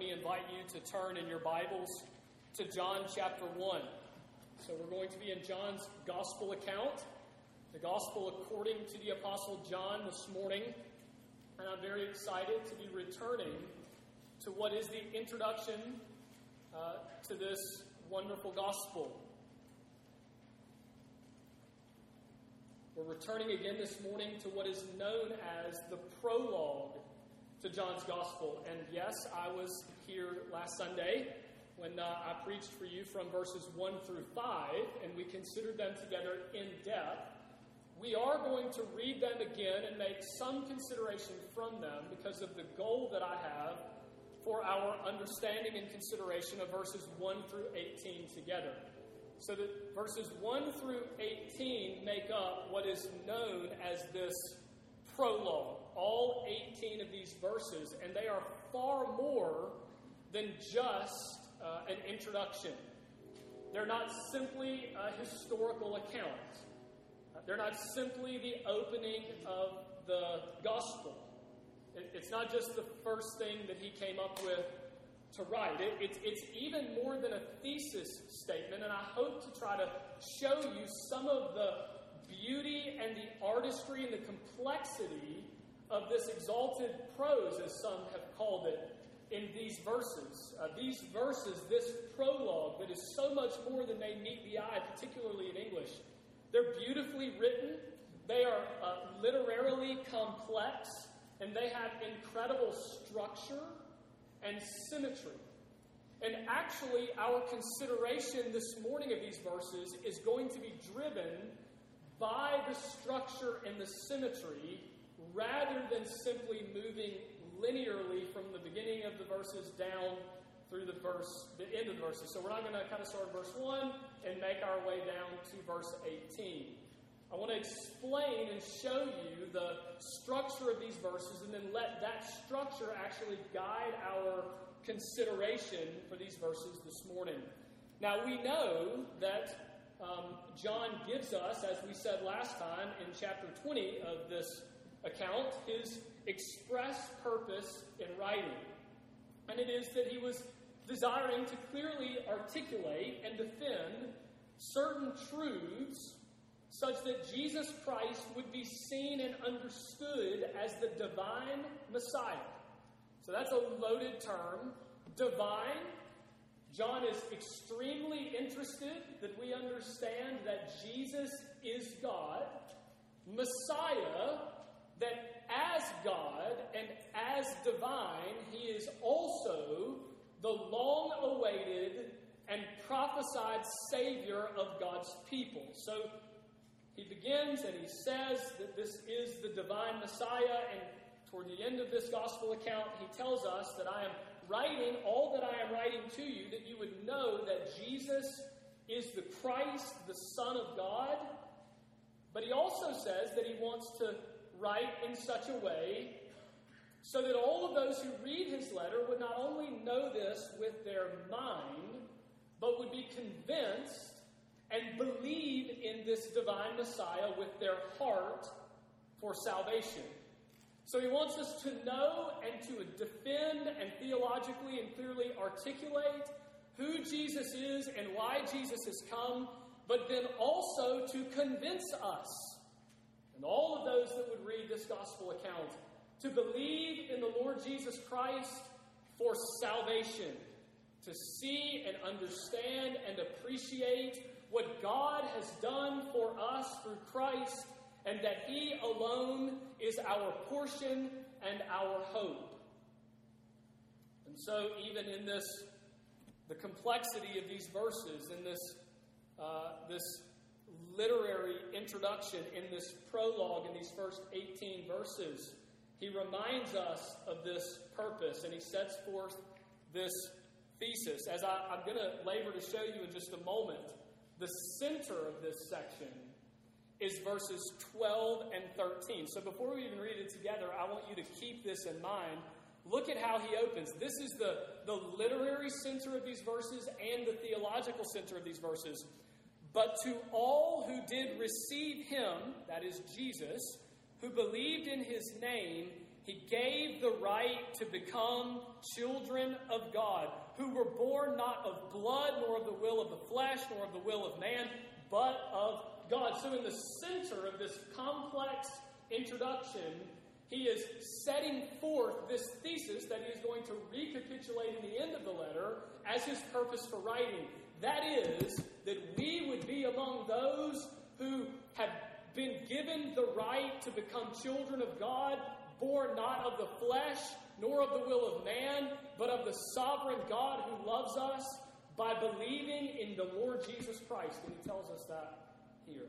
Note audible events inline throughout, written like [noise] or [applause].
me invite you to turn in your Bibles to John chapter 1. So we're going to be in John's gospel account, the gospel according to the Apostle John this morning. And I'm very excited to be returning to what is the introduction uh, to this wonderful gospel. We're returning again this morning to what is known as the prologue to John's Gospel. And yes, I was here last Sunday when uh, I preached for you from verses 1 through 5, and we considered them together in depth. We are going to read them again and make some consideration from them because of the goal that I have for our understanding and consideration of verses 1 through 18 together. So that verses 1 through 18 make up what is known as this prologue, all 18 of these verses, and they are far more than just uh, an introduction. They're not simply a historical account. They're not simply the opening of the gospel. It's not just the first thing that he came up with to write. It, it's, it's even more than a thesis statement, and I hope to try to show you some of the beauty and the artistry and the complexity of this exalted prose, as some have called it, in these verses. Uh, these verses, this prologue that is so much more than they meet the eye, particularly in English. They're beautifully written, they are uh, literarily complex, and they have incredible structure and symmetry. And actually, our consideration this morning of these verses is going to be driven by the structure and the symmetry rather than simply moving linearly from the beginning of the verses down through the verse, the end of the verses. So we're not going to kind of start verse 1 and make our way down to verse 18. I want to explain and show you the structure of these verses and then let that structure actually guide our consideration for these verses this morning. Now, we know that um, John gives us, as we said last time in chapter 20 of this account, his express purpose in writing. And it is that he was desiring to clearly articulate and defend certain truths such that Jesus Christ would be seen and understood as the divine Messiah. So that's a loaded term. Divine John is extremely interested that we understand that Jesus is God, Messiah, that as God and as divine, he is also the long awaited and prophesied Savior of God's people. So he begins and he says that this is the divine Messiah, and toward the end of this gospel account, he tells us that I am writing all that I am writing to you, that you would know that Jesus is the Christ, the Son of God. But he also says that he wants to write in such a way so that all of those who read his letter would not only know this with their mind, but would be convinced and believe in this divine Messiah with their heart for salvation. So he wants us to know and to defend and theologically and clearly articulate who Jesus is and why Jesus has come, but then also to convince us, and all of those that would read this gospel account, to believe in the Lord Jesus Christ for salvation, to see and understand and appreciate what God has done for us through Christ and that He alone is our portion and our hope. And so, even in this, the complexity of these verses, in this, uh, this literary introduction, in this prologue, in these first 18 verses, he reminds us of this purpose and he sets forth this thesis. As I, I'm going to labor to show you in just a moment, the center of this section is verses 12 and 13. So before we even read it together, I want you to keep this in mind. Look at how he opens. This is the, the literary center of these verses and the theological center of these verses. But to all who did receive him, that is Jesus, who believed in his name, He gave the right to become children of God, who were born not of blood, nor of the will of the flesh, nor of the will of man, but of God. So, in the center of this complex introduction, he is setting forth this thesis that he is going to recapitulate in the end of the letter as his purpose for writing. That is, that we would be among those who have been given the right to become children of God, born not of the flesh, nor of the will of man, but of the sovereign God who loves us by believing in the Lord Jesus Christ. And he tells us that here.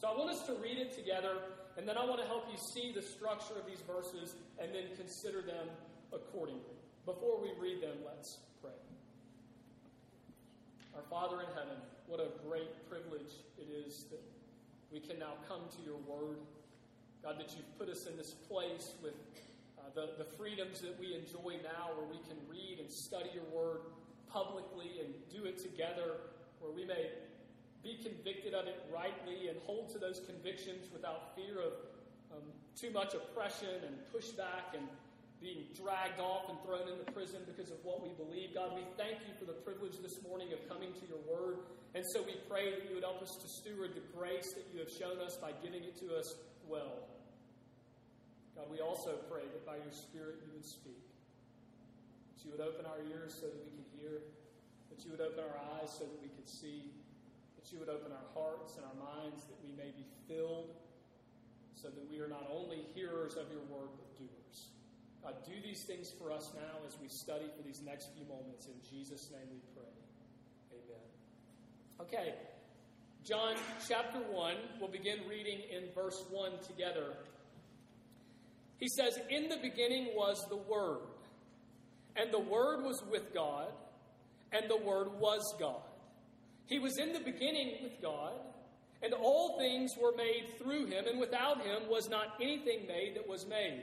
So I want us to read it together, and then I want to help you see the structure of these verses and then consider them accordingly. Before we read them, let's pray. Our Father in heaven, what a great privilege it is that we can now come to your word. God, that you've put us in this place with uh, the, the freedoms that we enjoy now, where we can read and study your word publicly and do it together, where we may be convicted of it rightly and hold to those convictions without fear of um, too much oppression and pushback and being dragged off and thrown into prison because of what we believe. God, we thank you for the privilege this morning of coming to your word. And so we pray that you would help us to steward the grace that you have shown us by giving it to us well. God, we also pray that by your Spirit you would speak. That you would open our ears so that we could hear. That you would open our eyes so that we could see. That you would open our hearts and our minds that we may be filled so that we are not only hearers of your word, but. God, do these things for us now as we study for these next few moments. In Jesus' name we pray. Amen. Okay, John chapter 1, we'll begin reading in verse 1 together. He says, In the beginning was the Word, and the Word was with God, and the Word was God. He was in the beginning with God, and all things were made through him, and without him was not anything made that was made.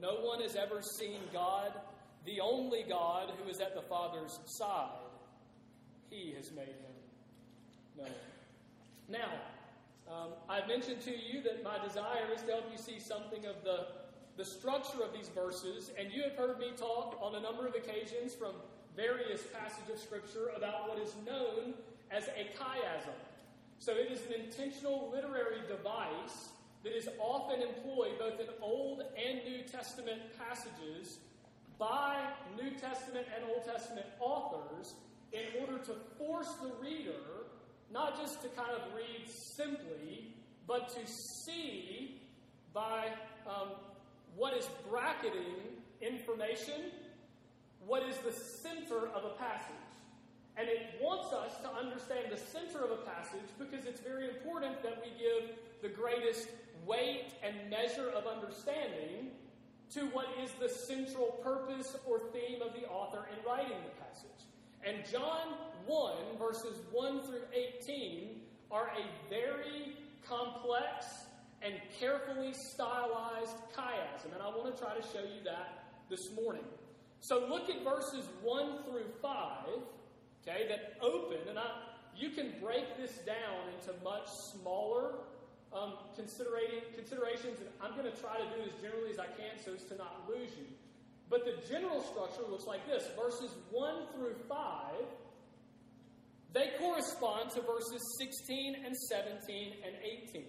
No one has ever seen God, the only God who is at the Father's side. He has made him known. Now, um, I've mentioned to you that my desire is to help you see something of the, the structure of these verses, and you have heard me talk on a number of occasions from various passages of Scripture about what is known as a chiasm. So it is an intentional literary device that is often employed both in Old and New Testament passages by New Testament and Old Testament authors in order to force the reader not just to kind of read simply, but to see by um, what is bracketing information, what is the center of a passage. And it wants us to understand the center of a passage because it's very important that we give the greatest weight and measure of understanding to what is the central purpose or theme of the author in writing the passage. And John 1, verses 1 through 18, are a very complex and carefully stylized chiasm. And I want to try to show you that this morning. So look at verses 1 through 5, okay, that open, and I, you can break this down into much smaller um, considerations, and I'm going to try to do as generally as I can so as to not lose you. But the general structure looks like this verses 1 through 5, they correspond to verses 16 and 17 and 18.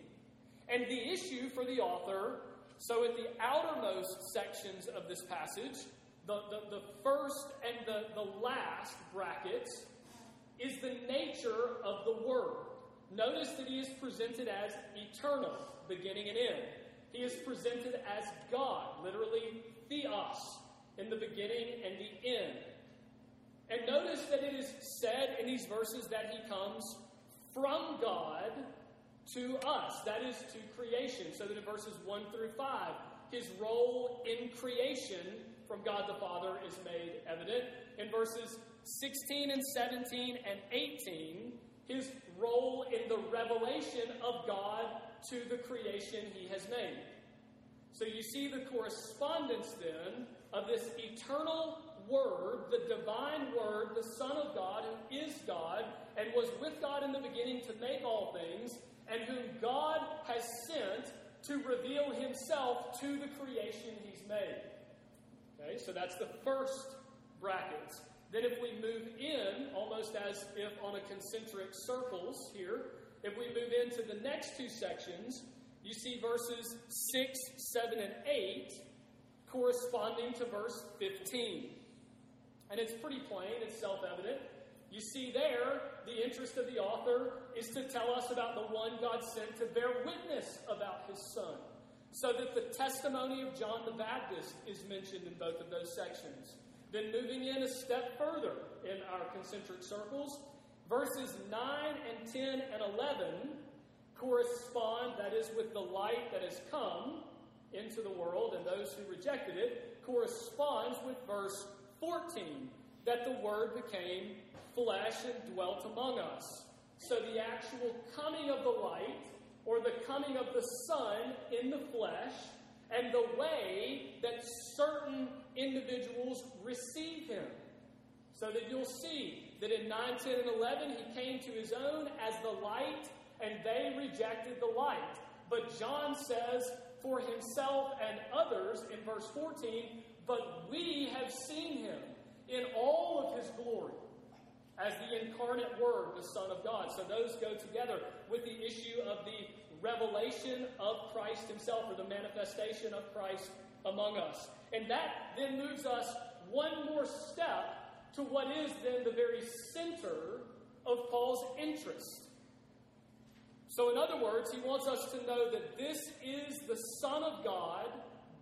And the issue for the author, so at the outermost sections of this passage, the, the, the first and the, the last brackets, is the nature of the Word. Notice that he is presented as eternal, beginning and end. He is presented as God, literally theos, in the beginning and the end. And notice that it is said in these verses that he comes from God to us, that is to creation. So that in verses 1 through 5, his role in creation from God the Father is made evident. In verses 16 and 17 and 18, his role in the revelation of God to the creation he has made. So you see the correspondence then of this eternal Word, the divine Word, the Son of God, who is God and was with God in the beginning to make all things, and whom God has sent to reveal himself to the creation he's made. Okay, so that's the first bracket. Then, if we move in, almost as if on a concentric circles here, if we move into the next two sections, you see verses 6, 7, and 8 corresponding to verse 15. And it's pretty plain, it's self evident. You see there, the interest of the author is to tell us about the one God sent to bear witness about his son. So that the testimony of John the Baptist is mentioned in both of those sections. Then moving in a step further in our concentric circles, verses 9 and 10 and 11 correspond, that is, with the light that has come into the world and those who rejected it, corresponds with verse 14, that the Word became flesh and dwelt among us. So the actual coming of the light, or the coming of the Son in the flesh, and the way that certain individuals receive him. So that you'll see that in 9, 10, and 11, he came to his own as the light, and they rejected the light. But John says for himself and others in verse 14, But we have seen him in all of his glory as the incarnate Word, the Son of God. So those go together with the issue of the revelation of Christ Himself, or the manifestation of Christ among us. And that then moves us one more step to what is then the very center of Paul's interest. So, in other words, he wants us to know that this is the Son of God,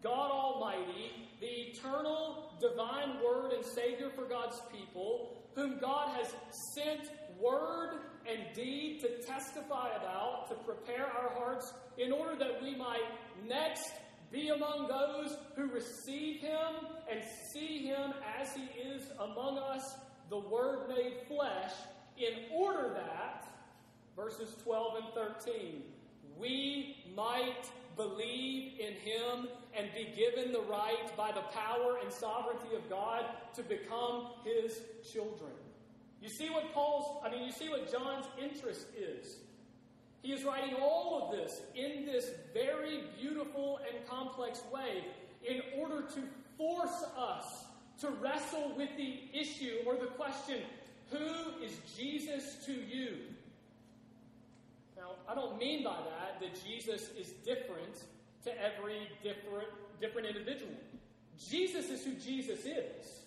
God Almighty, the eternal divine Word and Savior for God's people, whom God has sent word and deed to testify about, to prepare our hearts in order that we might next be among those who receive him and see him as he is among us, the Word made flesh, in order that, verses 12 and 13, we might believe in him and be given the right by the power and sovereignty of God to become his children. You see what Paul's, I mean, you see what John's interest is. He is writing all of this in this very beautiful and complex way in order to force us to wrestle with the issue or the question who is Jesus to you? Now, I don't mean by that that Jesus is different to every different, different individual. Jesus is who Jesus is.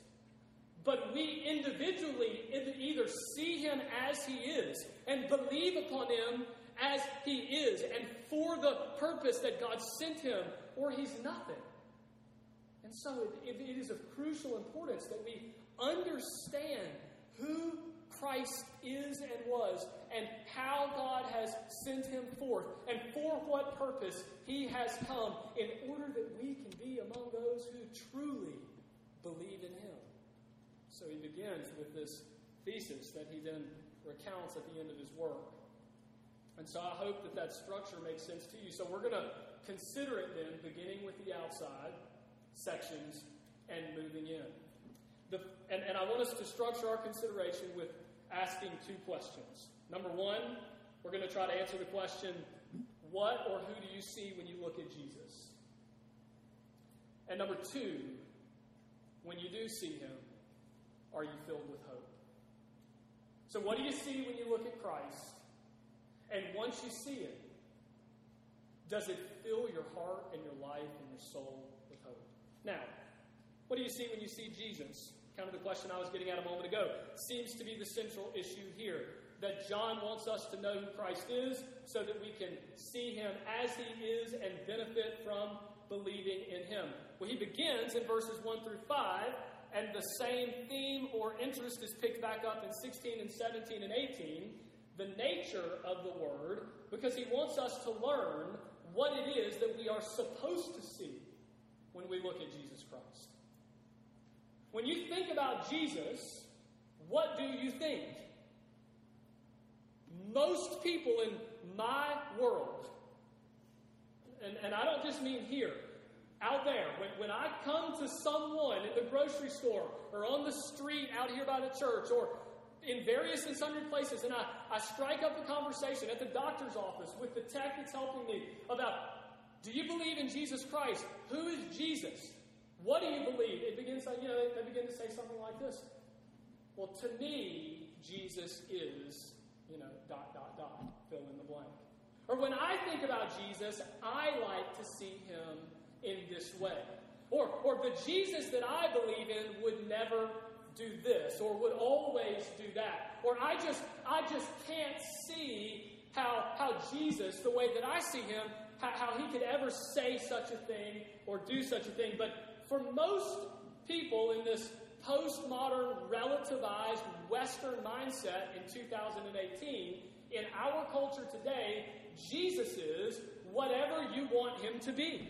But we individually either see him as he is and believe upon him as he is and for the purpose that God sent him, or he's nothing. And so it, it is of crucial importance that we understand who Christ is and was, and how God has sent him forth, and for what purpose he has come, in order that we can be among those who truly believe in him. So he begins with this thesis that he then recounts at the end of his work. And so I hope that that structure makes sense to you. So we're going to consider it then, beginning with the outside sections and moving in. The, and, and I want us to structure our consideration with asking two questions. Number one, we're going to try to answer the question what or who do you see when you look at Jesus? And number two, when you do see him, are you filled with hope? So, what do you see when you look at Christ? And once you see it, does it fill your heart and your life and your soul with hope? Now, what do you see when you see Jesus? Kind of the question I was getting at a moment ago. Seems to be the central issue here. That John wants us to know who Christ is so that we can see him as he is and benefit from believing in him. Well, he begins in verses 1 through 5 and the same theme or interest is picked back up in 16 and 17 and 18, the nature of the Word, because he wants us to learn what it is that we are supposed to see when we look at Jesus Christ. When you think about Jesus, what do you think? Most people in my world, and, and I don't just mean here, out there, when, when I come to someone in the grocery store or on the street out here by the church or in various and sundry places, and I, I strike up a conversation at the doctor's office with the tech that's helping me about do you believe in Jesus Christ? Who is Jesus? What do you believe? It begins, you know, they begin to say something like this. Well, to me, Jesus is, you know, dot, dot, dot, fill in the blank. Or when I think about Jesus, I like to see him in this way. Or, or the Jesus that I believe in would never do this or would always do that. Or I just I just can't see how how Jesus, the way that I see him, how, how he could ever say such a thing or do such a thing. But for most people in this postmodern, relativized Western mindset in 2018, in our culture today, Jesus is whatever you want him to be.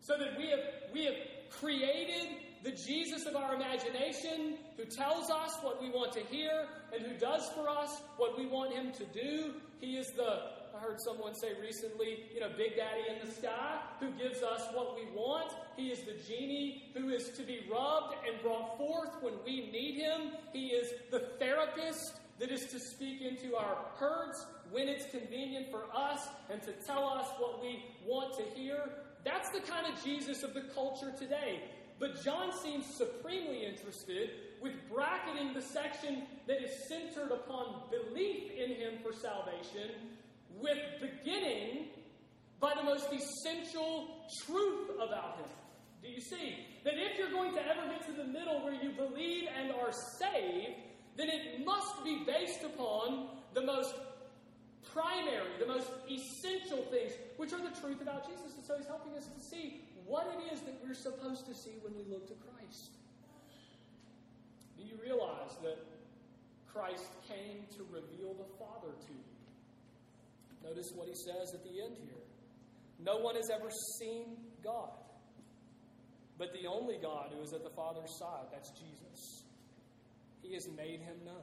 So that we have, we have created the Jesus of our imagination who tells us what we want to hear and who does for us what we want him to do. He is the, I heard someone say recently, you know, Big Daddy in the sky who gives us what we want. He is the genie who is to be rubbed and brought forth when we need him. He is the therapist that is to speak into our hurts when it's convenient for us and to tell us what we want to hear. That's the kind of Jesus of the culture today. But John seems supremely interested with bracketing the section that is centered upon belief in him for salvation with beginning by the most essential truth about him. Do you see? That if you're going to ever get to the middle where you believe and are saved, then it must be based upon the most primary, the most essential things, which are the truth about Jesus. And so he's helping us to see what it is that we're supposed to see when we look to Christ. Do you realize that Christ came to reveal the Father to you? Notice what he says at the end here. No one has ever seen God, but the only God who is at the Father's side, that's Jesus. He has made him known.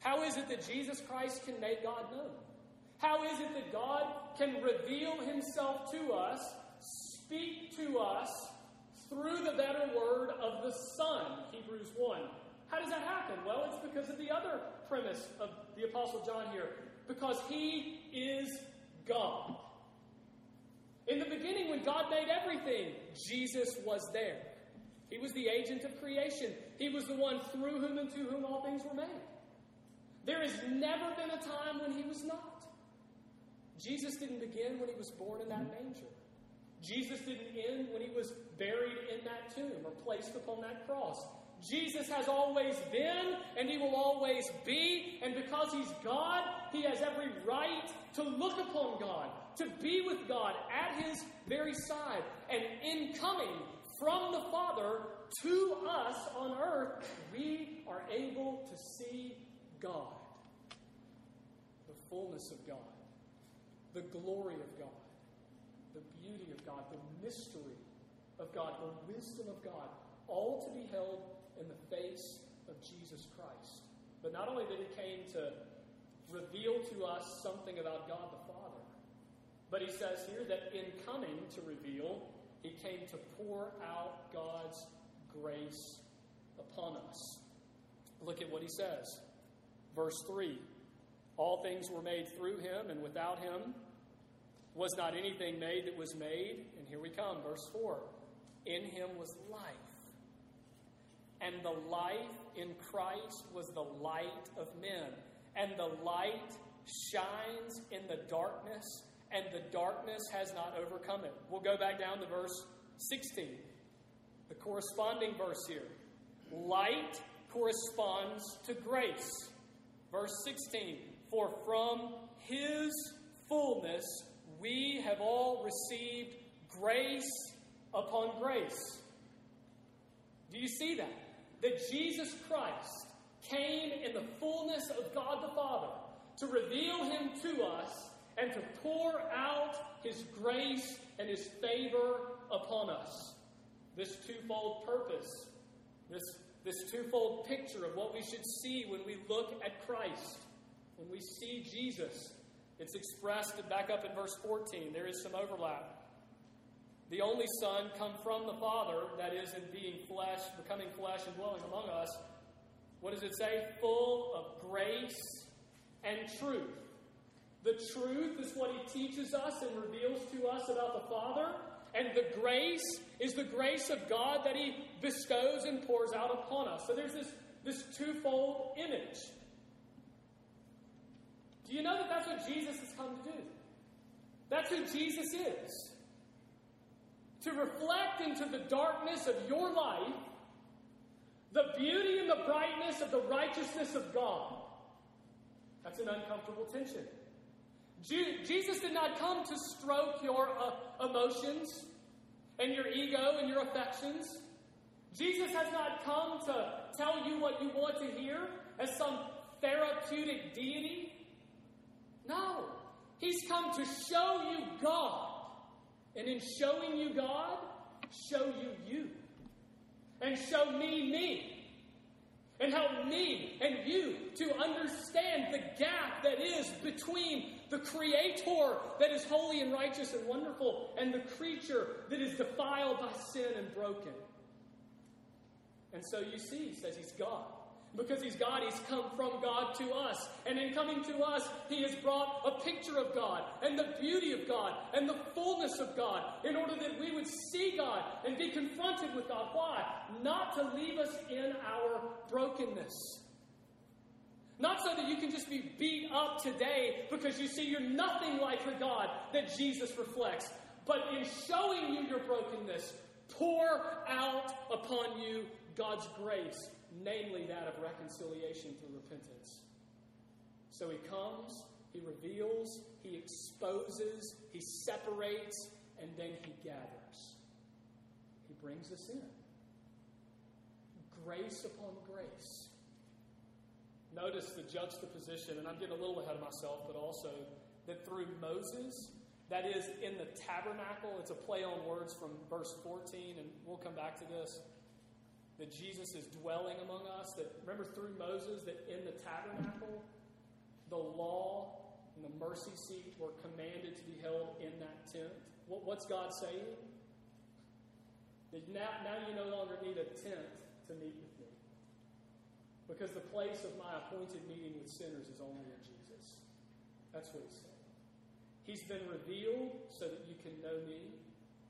How is it that Jesus Christ can make God known? How is it that God can reveal himself to us, speak to us through the better word of the Son? Hebrews 1. How does that happen? Well, it's because of the other premise of the Apostle John here. Because he is God. In the beginning, when God made everything, Jesus was there. He was the agent of creation. He was the one through whom and to whom all things were made. There has never been a time when he was not. Jesus didn't begin when he was born in that manger. Jesus didn't end when he was buried in that tomb or placed upon that cross. Jesus has always been and he will always be. And because he's God, he has every right to look upon God, to be with God at his very side. And in coming from the Father to us on earth, we are able to see God, the fullness of God, the glory of God, beauty of God, the mystery of God, the wisdom of God, all to be held in the face of Jesus Christ. But not only that he came to reveal to us something about God the Father. But he says here that in coming to reveal, he came to pour out God's grace upon us. Look at what he says. Verse 3 All things were made through him, and without him was not anything made that was made. And here we come, verse 4 In him was life. And the life in Christ was the light of men. And the light shines in the darkness, and the darkness has not overcome it. We'll go back down to verse 16, the corresponding verse here. Light corresponds to grace. Verse 16 For from his fullness we have all received grace upon grace. Do you see that? That Jesus Christ came in the fullness of God the Father to reveal him to us and to pour out his grace and his favor upon us. This twofold purpose, this, this twofold picture of what we should see when we look at Christ, when we see Jesus, it's expressed back up in verse 14. There is some overlap. The only Son come from the Father, that is, in being flesh, becoming flesh and dwelling among us. What does it say? Full of grace and truth. The truth is what he teaches us and reveals to us about the Father, and the grace is the grace of God that he bestows and pours out upon us. So there's this, this twofold image. Do you know that that's what Jesus has come to do? That's who Jesus is. To reflect into the darkness of your life the beauty and the brightness of the righteousness of God. That's an uncomfortable tension. Jesus did not come to stroke your uh, emotions and your ego and your affections. Jesus has not come to tell you what you want to hear as some therapeutic deity. No, He's come to show you God. And in showing you God, show you you. And show me me and help me and you to understand the gap that is between the Creator that is holy and righteous and wonderful and the creature that is defiled by sin and broken. And so you see, he says he's God. Because he's God, he's come from God to us. And in coming to us, he has brought a picture of God and the beauty of God and the fullness of God in order that we would see God and be confronted with God. Why? Not to leave us in our brokenness. Not so that you can just be beat up today because you see you're nothing like the God that Jesus reflects, but in showing you your brokenness, pour out upon you God's grace namely that of reconciliation through repentance. So he comes, he reveals, he exposes, he separates, and then he gathers. He brings us in. Grace upon grace. Notice the juxtaposition, and I'm getting a little ahead of myself, but also that through Moses, that is in the tabernacle, it's a play on words from verse 14, and we'll come back to this that Jesus is dwelling among us. That remember through Moses that in the tabernacle, the law and the mercy seat were commanded to be held in that tent. What, what's God saying? That now, now you no longer need a tent to meet with me. Because the place of my appointed meeting with sinners is only in Jesus. That's what he's saying. He's been revealed so that you can know me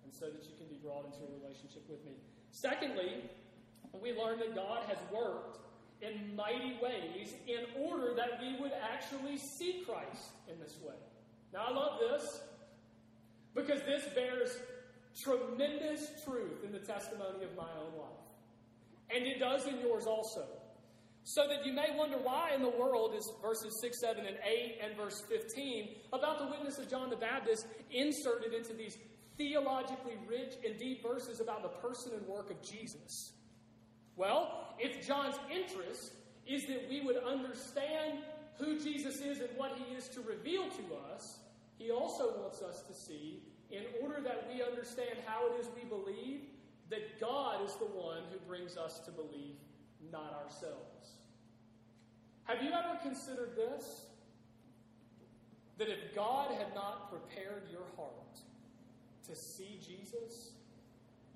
and so that you can be brought into a relationship with me. Secondly, we learn that God has worked in mighty ways in order that we would actually see Christ in this way. Now, I love this because this bears tremendous truth in the testimony of my own life. And it does in yours also. So that you may wonder why in the world is verses 6, 7, and 8 and verse 15 about the witness of John the Baptist inserted into these theologically rich and deep verses about the person and work of Jesus. Well, if John's interest is that we would understand who Jesus is and what he is to reveal to us, he also wants us to see, in order that we understand how it is we believe, that God is the one who brings us to believe, not ourselves. Have you ever considered this? that if God had not prepared your heart to see Jesus,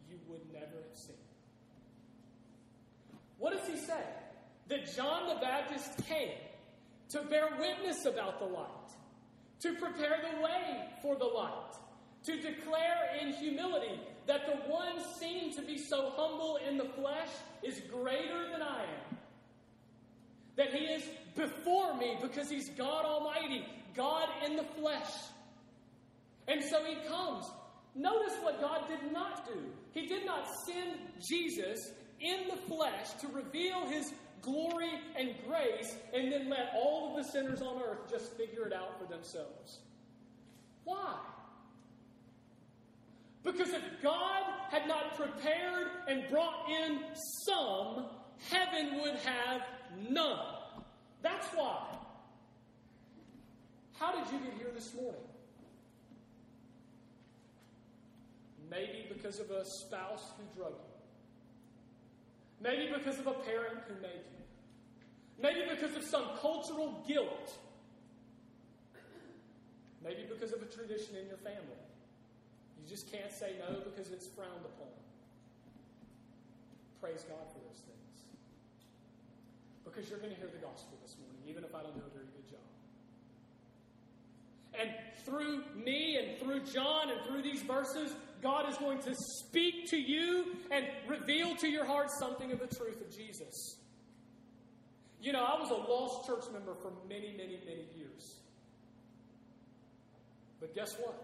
you would never have seen. What does he say? That John the Baptist came to bear witness about the light, to prepare the way for the light, to declare in humility that the one seen to be so humble in the flesh is greater than I am. That he is before me because he's God Almighty, God in the flesh. And so he comes. Notice what God did not do. He did not send Jesus in the flesh to reveal his glory and grace and then let all of the sinners on earth just figure it out for themselves. Why? Because if God had not prepared and brought in some, heaven would have none. That's why. How did you get here this morning? Maybe because of a spouse who drug you. Maybe because of a parent who made you. Maybe because of some cultural guilt. Maybe because of a tradition in your family. You just can't say no because it's frowned upon. Praise God for those things. Because you're going to hear the gospel this morning, even if I don't do a very good job. And through me and through John and through these verses, God is going to speak to you and reveal to your heart something of the truth of Jesus. You know, I was a lost church member for many, many, many years. But guess what?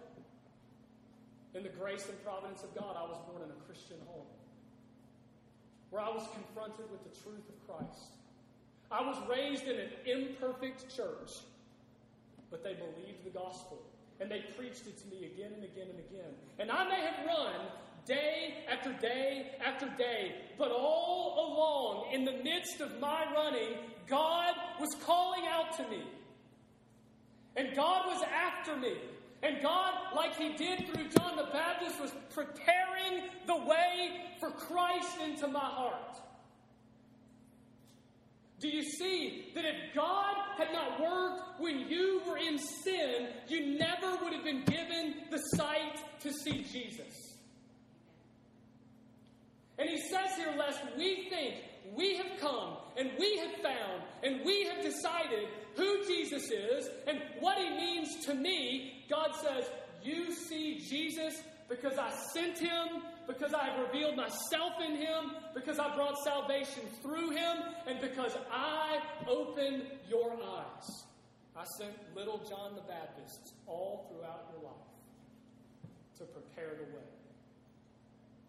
In the grace and providence of God, I was born in a Christian home where I was confronted with the truth of Christ. I was raised in an imperfect church, but they believed the gospel and they preached it to me again and again and again. And I may have run day after day after day, but all along, in the midst of my running, God was calling out to me. And God was after me. And God, like He did through John the Baptist, was preparing the way for Christ into my heart. Do you see that if God had not worked when you were in sin, you never would have been given the sight to see Jesus? And he says here, lest we think we have come and we have found and we have decided who Jesus is and what he means to me, God says, You see Jesus because I sent him, because I have revealed myself in him, because I brought salvation through him, and because I opened your eyes. I sent little John the Baptist all throughout your life to prepare the way.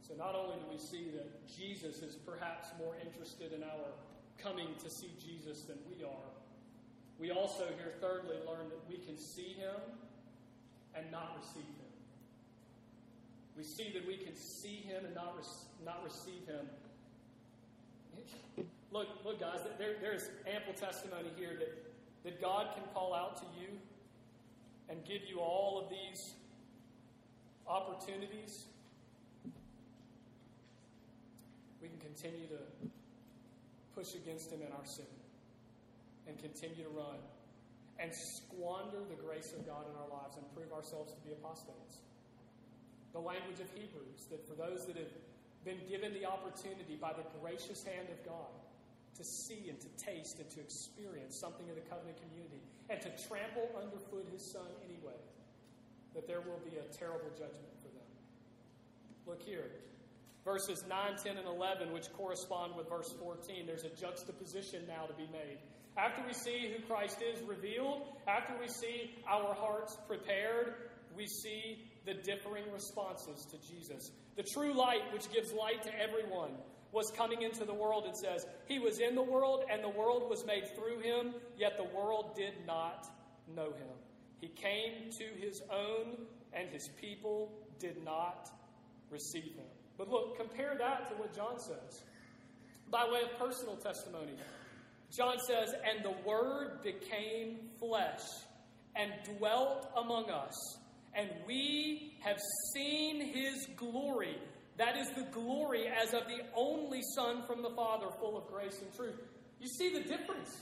So not only do we see that Jesus is perhaps more interested in our coming to see Jesus than we are, we also here, thirdly, learn that we can see him and not receive him. We see that we can see him and not, re- not receive him. Look, look, guys, there, there's ample testimony here that, that God can call out to you and give you all of these opportunities. We can continue to push against him in our sin and continue to run and squander the grace of God in our lives and prove ourselves to be apostates the language of Hebrews, that for those that have been given the opportunity by the gracious hand of God to see and to taste and to experience something of the covenant community and to trample underfoot his son anyway, that there will be a terrible judgment for them. Look here. Verses 9, 10, and 11, which correspond with verse 14, there's a juxtaposition now to be made. After we see who Christ is revealed, after we see our hearts prepared, we see the differing responses to Jesus. The true light, which gives light to everyone, was coming into the world. It says, He was in the world, and the world was made through him, yet the world did not know him. He came to his own, and his people did not receive him. But look, compare that to what John says. By way of personal testimony, John says, And the Word became flesh and dwelt among us and we have seen his glory. That is the glory as of the only Son from the Father, full of grace and truth. You see the difference?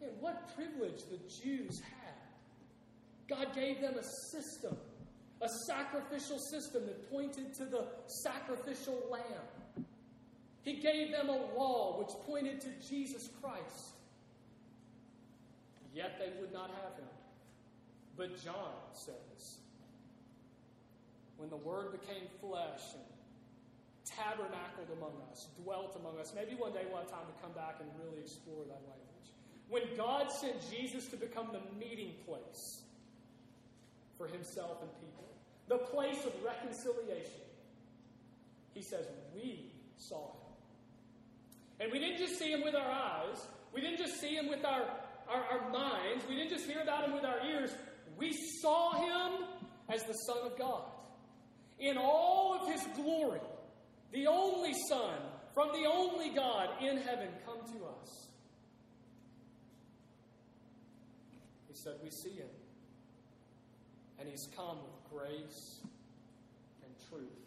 Man, what privilege the Jews had God gave them a system, a sacrificial system that pointed to the sacrificial lamb. He gave them a law which pointed to Jesus Christ. Yet they would not have him. But John says, when the Word became flesh and tabernacled among us, dwelt among us, maybe one day we'll have time to come back and really explore that language. When God sent Jesus to become the meeting place for himself and people, the place of reconciliation, he says, We saw him. And we didn't just see him with our eyes, we didn't just see him with our, our, our minds, we didn't just hear about him with our ears. We saw him as the Son of God in all of his glory, the only Son from the only God in heaven come to us. He said, We see him, and he's come with grace and truth.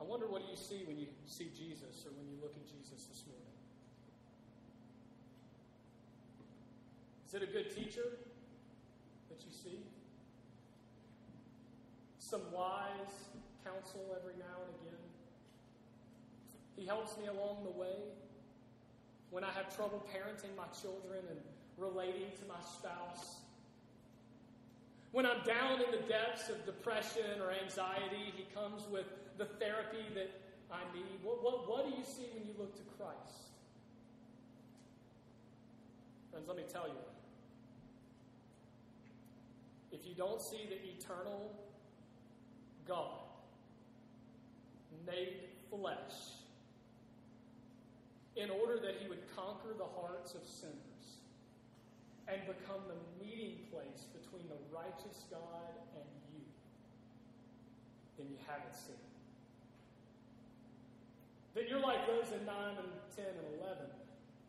I wonder what do you see when you see Jesus or when you look at Jesus this morning? Is it a good teacher that you see? Some wise counsel every now and again. He helps me along the way when I have trouble parenting my children and relating to my spouse. When I'm down in the depths of depression or anxiety, He comes with the therapy that I need. What, what, what do you see when you look to Christ? Friends, let me tell you. If you don't see the eternal God made flesh in order that he would conquer the hearts of sinners and become the meeting place between the righteous God and you, then you haven't seen. Then you're like those in 9 and 10 and 11,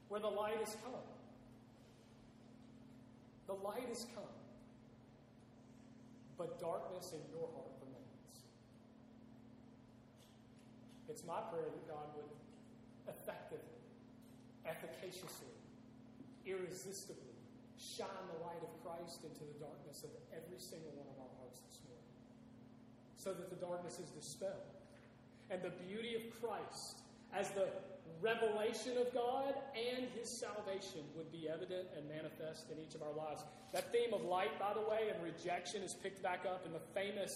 where the light has come. The light has come but darkness in your heart remains. It's my prayer that God would effectively, efficaciously, irresistibly shine the light of Christ into the darkness of every single one of our hearts this morning so that the darkness is dispelled. And the beauty of Christ as the revelation of God and His salvation would be evident and manifest in each of our lives. That theme of light, by the way, and rejection is picked back up in the famous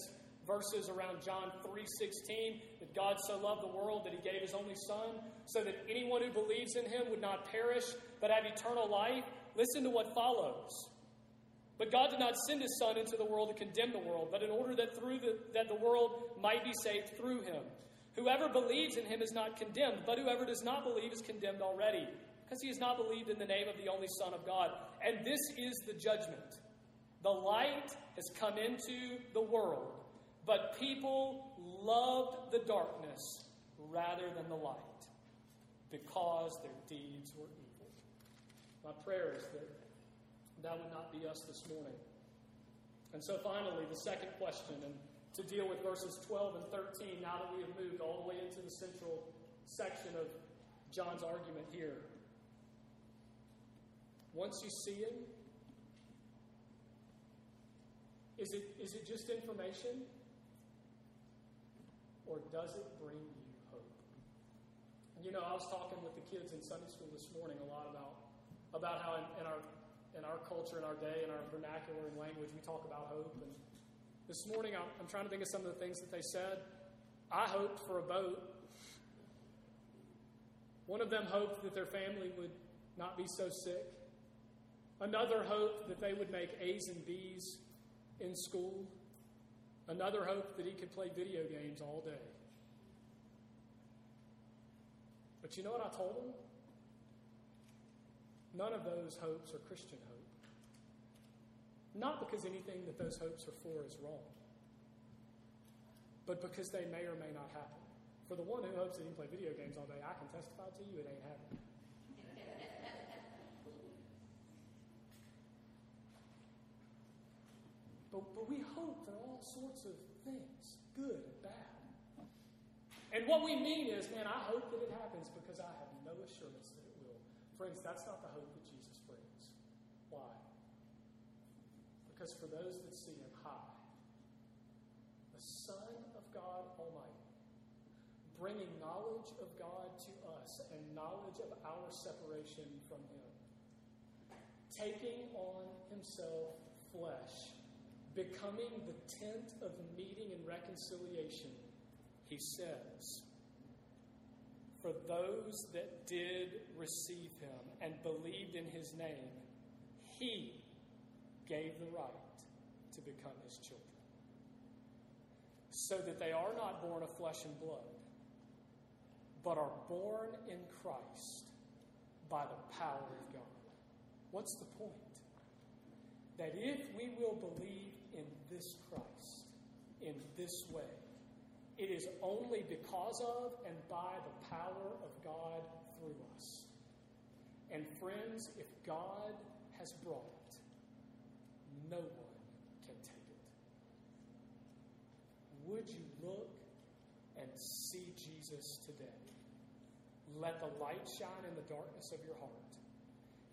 verses around John 3:16 that God so loved the world that he gave his only son so that anyone who believes in him would not perish but have eternal life. Listen to what follows. But God did not send his son into the world to condemn the world, but in order that through the, that the world might be saved through him. Whoever believes in him is not condemned, but whoever does not believe is condemned already, because he has not believed in the name of the only Son of God. And this is the judgment. The light has come into the world, but people loved the darkness rather than the light, because their deeds were evil. My prayer is that that would not be us this morning. And so finally, the second question, and to deal with verses 12 and 13 now that we have moved all the way into the central section of John's argument here. Once you see him, is it, is it just information? Or does it bring you hope? And you know, I was talking with the kids in Sunday school this morning a lot about, about how in, in our, in our culture, in our day, in our vernacular and language, we talk about hope. And this morning, I'm, I'm trying to think of some of the things that they said. I hoped for a boat. One of them hoped that their family would not be so sick. Another hoped that they would make A's and B's in school. Another hoped that he could play video games all day. But you know what I told him? None of those hopes are Christian hopes. Not because anything that those hopes are for is wrong, but because they may or may not happen. For the one who hopes that he can play video games all day, I can testify to you it ain't happening. [laughs] but, but we hope for all sorts of things, good and bad. And what we mean is, man, I hope that it happens because I have no assurance that it will. Friends, that's not the hope that Jesus brings. Why? Because for those that see him high, the Son of God Almighty, bringing knowledge of God to us and knowledge of our separation from him, taking on himself flesh, becoming the tent of meeting and reconciliation, he says, For those that did receive him and believed in his name, he gave the right to become his children. So that they are not born of flesh and blood, but are born in Christ by the power of God. What's the point? That if we will believe in this Christ, in this way, it is only because of and by the power of God through us. And friends, if God has brought no one can take it. Would you look and see Jesus today? Let the light shine in the darkness of your heart.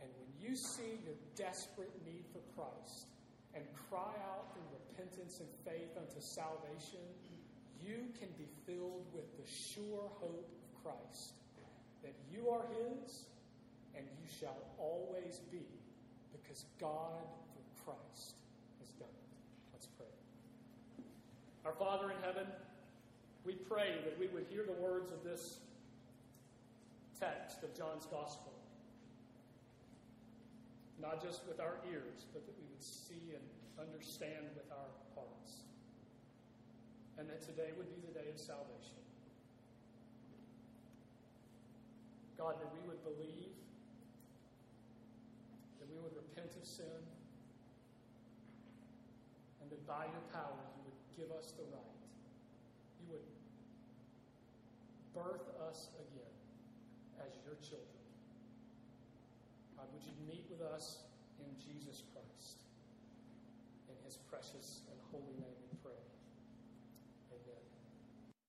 And when you see your desperate need for Christ and cry out in repentance and faith unto salvation, you can be filled with the sure hope of Christ that you are His and you shall always be because God, Christ, has done it. Let's pray. Our Father in heaven, we pray that we would hear the words of this text of John's Gospel, not just with our ears, but that we would see and understand with our hearts. And that today would be the day of salvation. God, that we would believe that we would repent of sin, by your power you would give us the right. You would birth us again as your children. God, would you meet with us